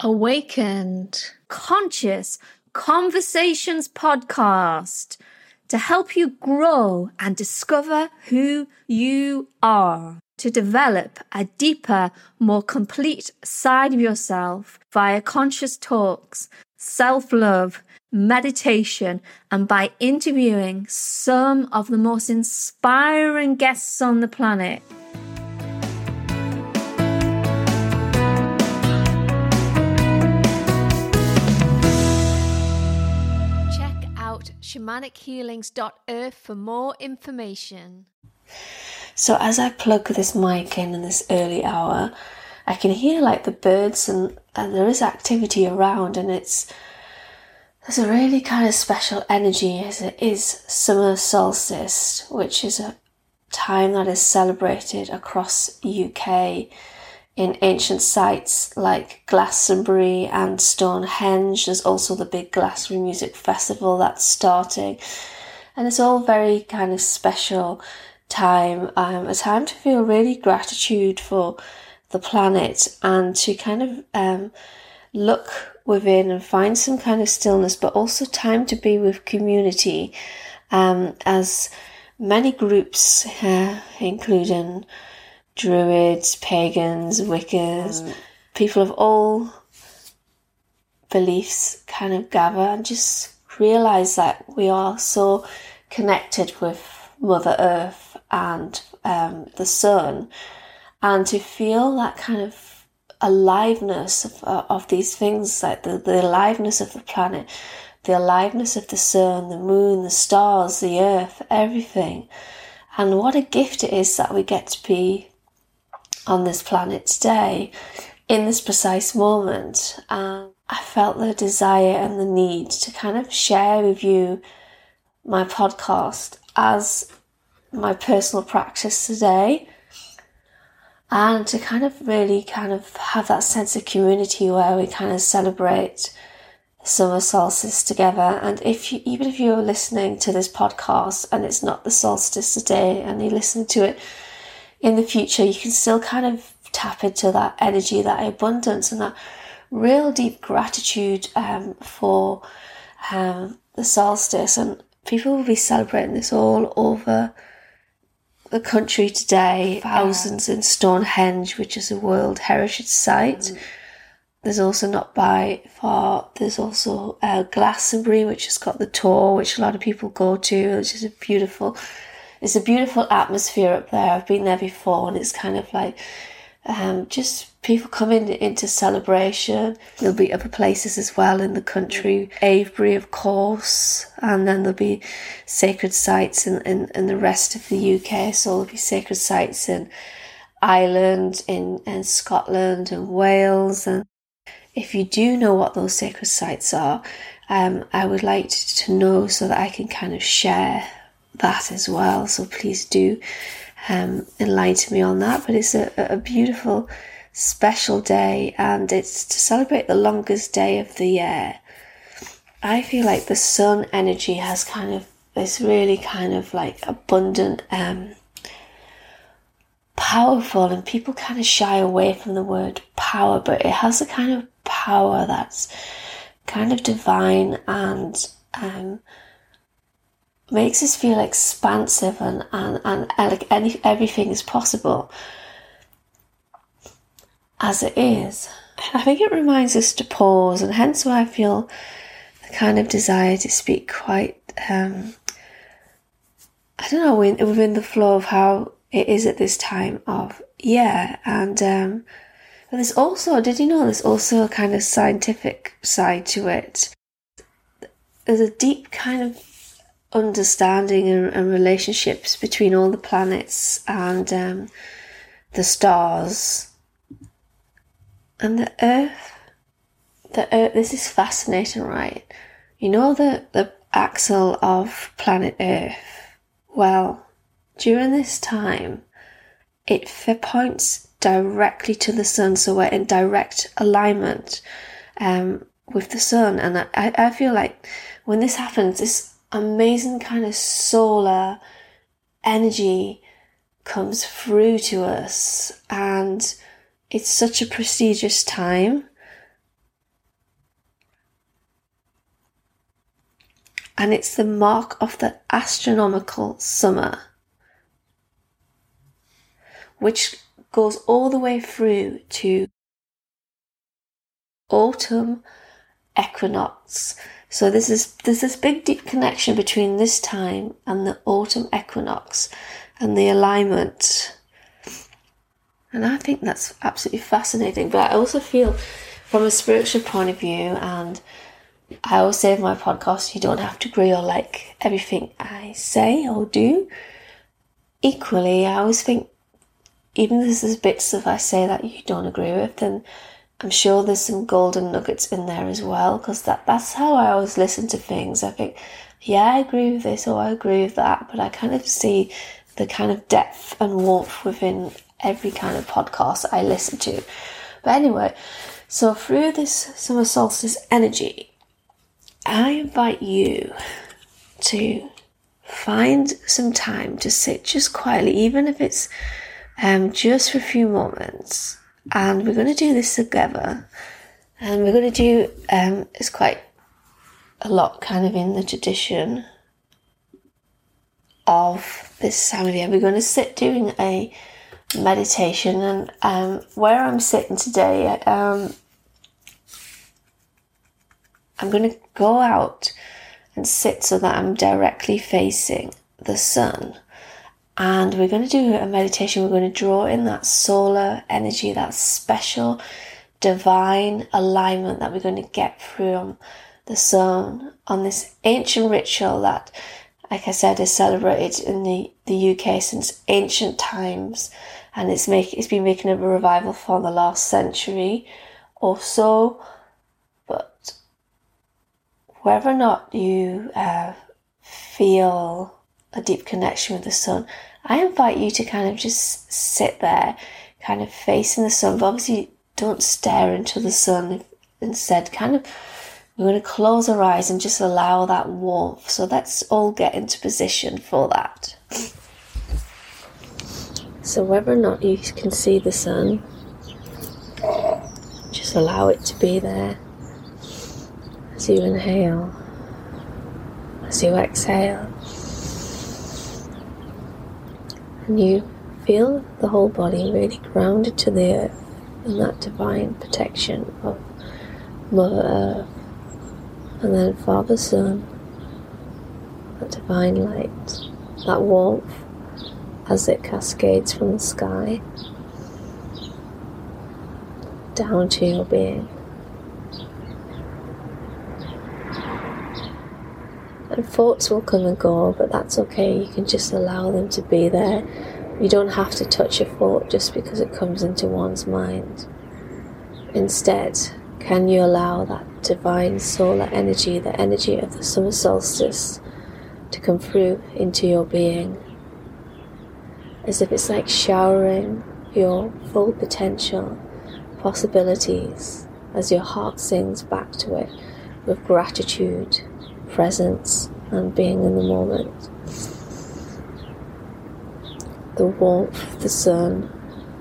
Awakened, conscious conversations podcast to help you grow and discover who you are, to develop a deeper, more complete side of yourself via conscious talks, self love, meditation, and by interviewing some of the most inspiring guests on the planet. shamanichealings.earth for more information. So, as I plug this mic in in this early hour, I can hear like the birds and, and there is activity around, and it's there's a really kind of special energy as it is summer solstice, which is a time that is celebrated across UK in ancient sites like Glastonbury and Stonehenge. There's also the big Glastonbury Music Festival that's starting. And it's all very kind of special time, um, a time to feel really gratitude for the planet and to kind of um, look within and find some kind of stillness, but also time to be with community um, as many groups, uh, including Druids, pagans, Wiccas, people of all beliefs kind of gather and just realize that we are so connected with Mother Earth and um, the sun, and to feel that kind of aliveness of, uh, of these things, like the, the aliveness of the planet, the aliveness of the sun, the moon, the stars, the earth, everything. And what a gift it is that we get to be on this planet today in this precise moment. I felt the desire and the need to kind of share with you my podcast as my personal practice today and to kind of really kind of have that sense of community where we kind of celebrate summer solstice together and if you even if you're listening to this podcast and it's not the solstice today and you listen to it in the future, you can still kind of tap into that energy, that abundance, and that real deep gratitude um, for um, the solstice. And people will be celebrating this all over the country today. Thousands in Stonehenge, which is a World Heritage Site. Mm. There's also not by far, there's also uh, Glastonbury, which has got the Tor, which a lot of people go to, which is a beautiful it's a beautiful atmosphere up there. I've been there before, and it's kind of like um, just people coming into celebration. There'll be other places as well in the country, Avebury, of course, and then there'll be sacred sites in, in, in the rest of the UK. So there'll be sacred sites in Ireland, in, in Scotland, and Wales. And if you do know what those sacred sites are, um, I would like to know so that I can kind of share that as well. So please do um, enlighten me on that. But it's a, a beautiful, special day, and it's to celebrate the longest day of the year. I feel like the sun energy has kind of this really kind of like abundant, um, powerful, and people kind of shy away from the word power, but it has a kind of power that's kind of divine and um, makes us feel expansive and, and, and like any, everything is possible as it is. I think it reminds us to pause, and hence why I feel the kind of desire to speak quite, um, I don't know, within the flow of how it is at this time of year. And um, there's also, did you know, there's also a kind of scientific side to it. There's a deep kind of understanding and, and, relationships between all the planets and um, the stars and the Earth. The Earth. This is fascinating, right? You know the the axle of planet Earth. Well, during this time, it points directly to the sun, so we're in direct alignment um, with the sun. And I, I feel like when this happens, this amazing kind of solar energy comes through to us and it's such a prestigious time. And it's the mark of the astronomical summer which goes all the way through to autumn equinox. So there's this there's this big deep connection between this time and the autumn equinox and the alignment. And I think that's absolutely fascinating. But I also feel from a spiritual point of view and I always say in my podcast, you don't have to agree or like everything I say or do. Equally, I always think, even if there's bits of I say that you don't agree with, then I'm sure there's some golden nuggets in there as well, because that, that's how I always listen to things. I think, yeah, I agree with this or I agree with that, but I kind of see the kind of depth and warmth within every kind of podcast I listen to. But anyway, so through this summer solstice energy, I invite you to find some time to sit just quietly, even if it's um, just for a few moments. And we're going to do this together. And we're going to do, um, it's quite a lot kind of in the tradition of this time of year. We're going to sit doing a meditation. And um, where I'm sitting today, um, I'm going to go out and sit so that I'm directly facing the sun. And we're going to do a meditation. We're going to draw in that solar energy, that special divine alignment that we're going to get from the sun on this ancient ritual that, like I said, is celebrated in the, the UK since ancient times. And it's make, it's been making a revival for the last century or so But whether or not you uh, feel a deep connection with the sun, I invite you to kind of just sit there, kind of facing the sun. But obviously, don't stare into the sun. Instead, kind of, we're going to close our eyes and just allow that warmth. So let's all get into position for that. So, whether or not you can see the sun, just allow it to be there. As you inhale, as you exhale, and you feel the whole body really grounded to the earth and that divine protection of Mother Earth, and then Father Sun, that divine light, that warmth as it cascades from the sky down to your being. And thoughts will come and go, but that's okay. You can just allow them to be there. You don't have to touch a thought just because it comes into one's mind. Instead, can you allow that divine solar energy, the energy of the summer solstice, to come through into your being? As if it's like showering your full potential, possibilities, as your heart sings back to it with gratitude presence and being in the moment. The warmth, of the sun,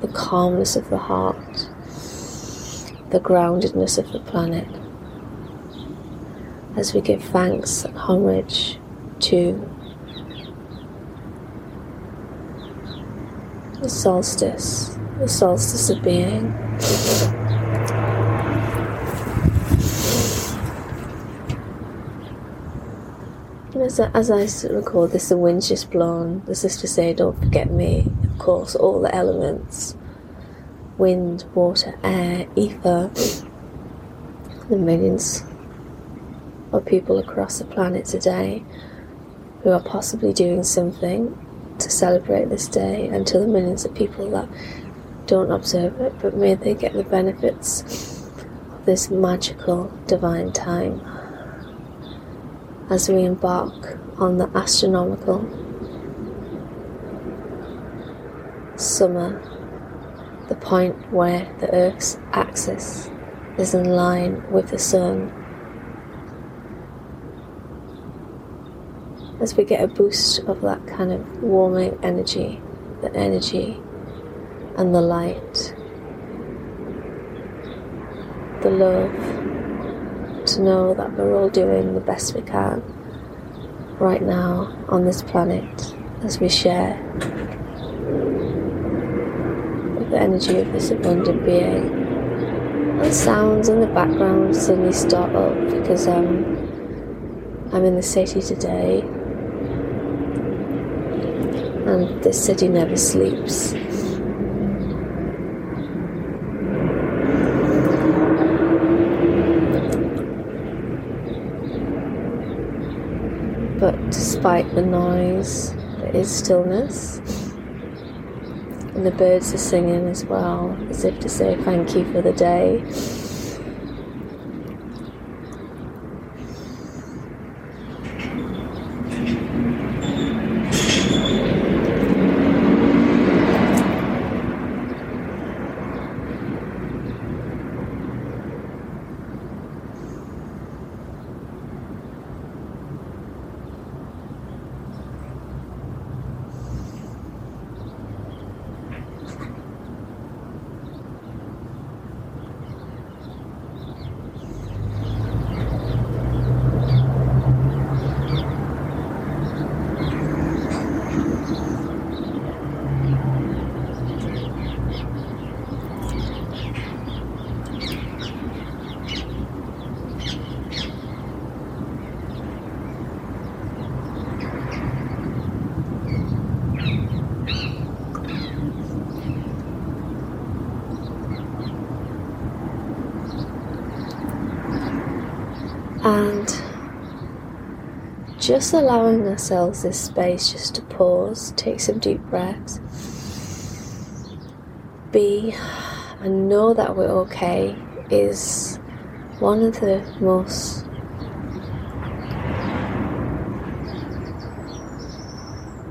the calmness of the heart, the groundedness of the planet. As we give thanks and homage to the solstice, the solstice of being. As, as I recall, this, the wind's just blown. The sister say, Don't oh, forget me. Of course, all the elements wind, water, air, ether, the millions of people across the planet today who are possibly doing something to celebrate this day, and to the millions of people that don't observe it, but may they get the benefits of this magical divine time as we embark on the astronomical summer, the point where the Earth's axis is in line with the Sun. As we get a boost of that kind of warming energy, the energy and the light, the love know that we're all doing the best we can right now on this planet as we share with the energy of this abundant being. And sounds in the background suddenly start up because um, I'm in the city today and this city never sleeps. But despite the noise, there is stillness. And the birds are singing as well, as if to say thank you for the day. and just allowing ourselves this space just to pause, take some deep breaths, be and know that we're okay is one of the most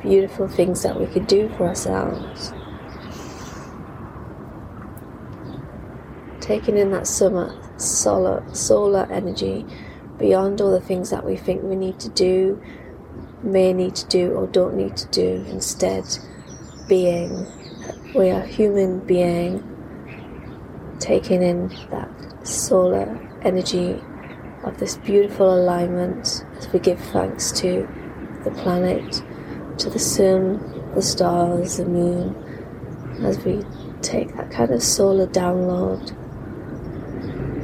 beautiful things that we could do for ourselves. Taking in that summer solar solar energy beyond all the things that we think we need to do, may need to do, or don't need to do. Instead, being, we are human being, taking in that solar energy of this beautiful alignment as we give thanks to the planet, to the sun, the stars, the moon, as we take that kind of solar download,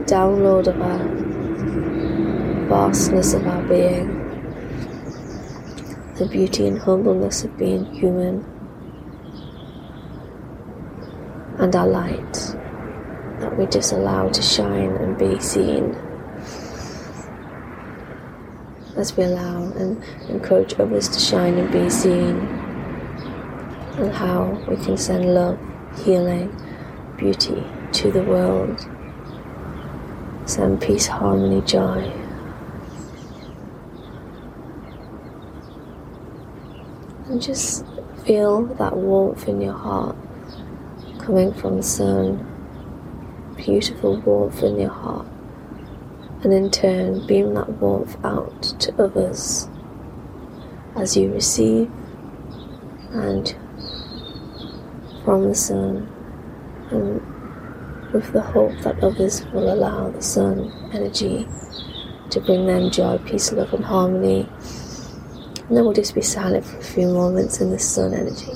download of our vastness of our being, the beauty and humbleness of being human, and our light that we just allow to shine and be seen as we allow and encourage others to shine and be seen, and how we can send love, healing, beauty to the world, send peace, harmony, joy. And just feel that warmth in your heart coming from the sun. Beautiful warmth in your heart. And in turn, beam that warmth out to others as you receive and from the sun. And with the hope that others will allow the sun energy to bring them joy, peace, love, and harmony and then we'll just be silent for a few moments in the sun energy.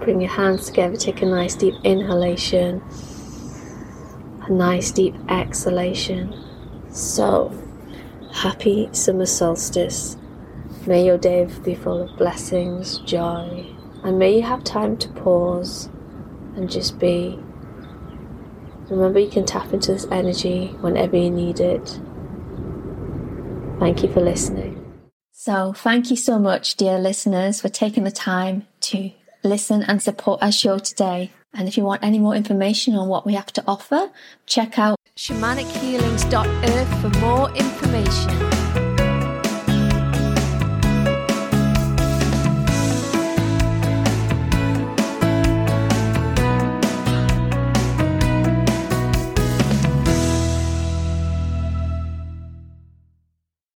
Bring your hands together, take a nice deep inhalation, a nice deep exhalation. So, happy summer solstice. May your day be full of blessings, joy, and may you have time to pause and just be. Remember, you can tap into this energy whenever you need it. Thank you for listening. So, thank you so much, dear listeners, for taking the time to listen and support our show today. And if you want any more information on what we have to offer, check out shamanichealings.earth for more information.